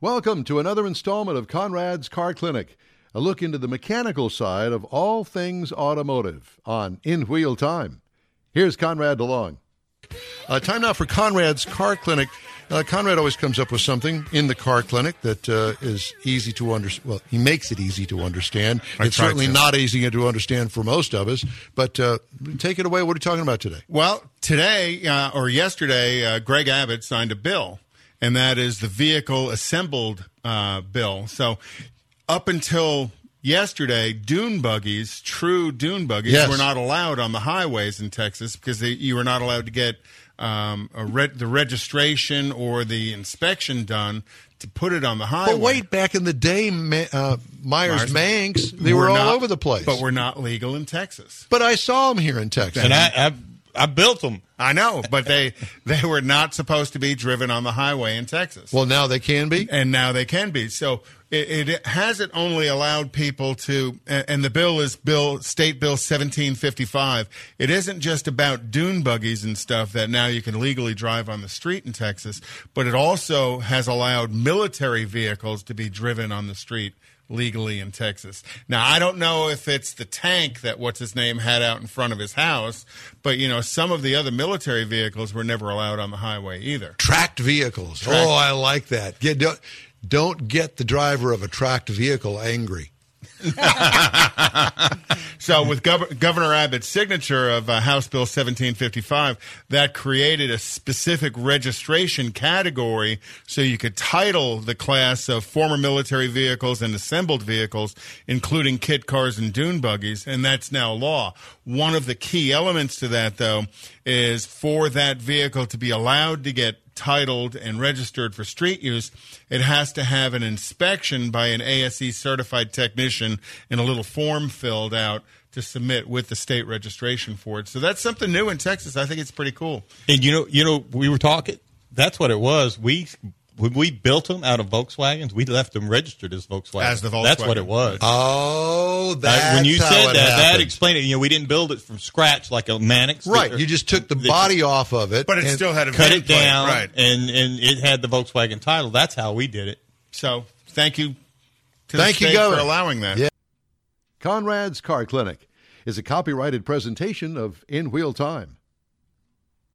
Welcome to another installment of Conrad's Car Clinic, a look into the mechanical side of all things automotive on In Wheel Time. Here's Conrad DeLong. Uh, time now for Conrad's Car Clinic. Uh, Conrad always comes up with something in the car clinic that uh, is easy to understand. Well, he makes it easy to understand. I it's certainly to. not easy to understand for most of us. But uh, take it away. What are you talking about today? Well, today uh, or yesterday, uh, Greg Abbott signed a bill, and that is the vehicle assembled uh, bill. So, up until yesterday, dune buggies, true dune buggies, Yes. were not allowed on the highways in Texas because they, you were not allowed to get um, a re- the registration or the inspection done to put it on the highway. But wait, back in the day, Ma- uh, Meyers Meyers- Manx, they were, all not- over the place. but we're not legal in Texas. But I saw them here in Texas. and I, I I built them. I know, but they they were not supposed to be driven on the highway in Texas. well, now they can be. and now they can be. So it, it hasn't only allowed people to, and and the bill is Bill State Bill 1755. It isn't just about dune buggies and stuff that now you can legally drive on the street in Texas, but it also has allowed military vehicles to be driven on the street legally in Texas. Now I don't know if it's the tank that what's his name had out in front of his house, but you know some of the other military vehicles were never allowed on the highway either. Tracked vehicles. Tracked. Oh, I like that. Get, don't, don't get the driver of a tracked vehicle angry. So, with Gov- Governor Abbott's signature of uh, House Bill 1755, that created a specific registration category so you could title the class of former military vehicles and assembled vehicles, including kit cars and dune buggies, and that's now law. One of the key elements to that, though, is for that vehicle to be allowed to get titled and registered for street use, it has to have an inspection by an ASE certified technician and a little form filled out to submit with the state registration for it. So that's something new in Texas. I think it's pretty cool. And you know, you know, we were talking. That's what it was. We when we built them out of Volkswagens, we left them registered as Volkswagen. As the That's what it was. Oh, that's Uh, when you how said it that, that explained it. You know, we didn't build it from scratch like a Manx. Right. Or- You just took the They- body off of it. But it and- still had a cut VIN it plate, down, right? and and it had the Volkswagen title. That's how we did it. So thank you to Thank the you, state Governor. for allowing that. Yeah. Conrad's Car Clinic is a copyrighted presentation of In Wheel Time.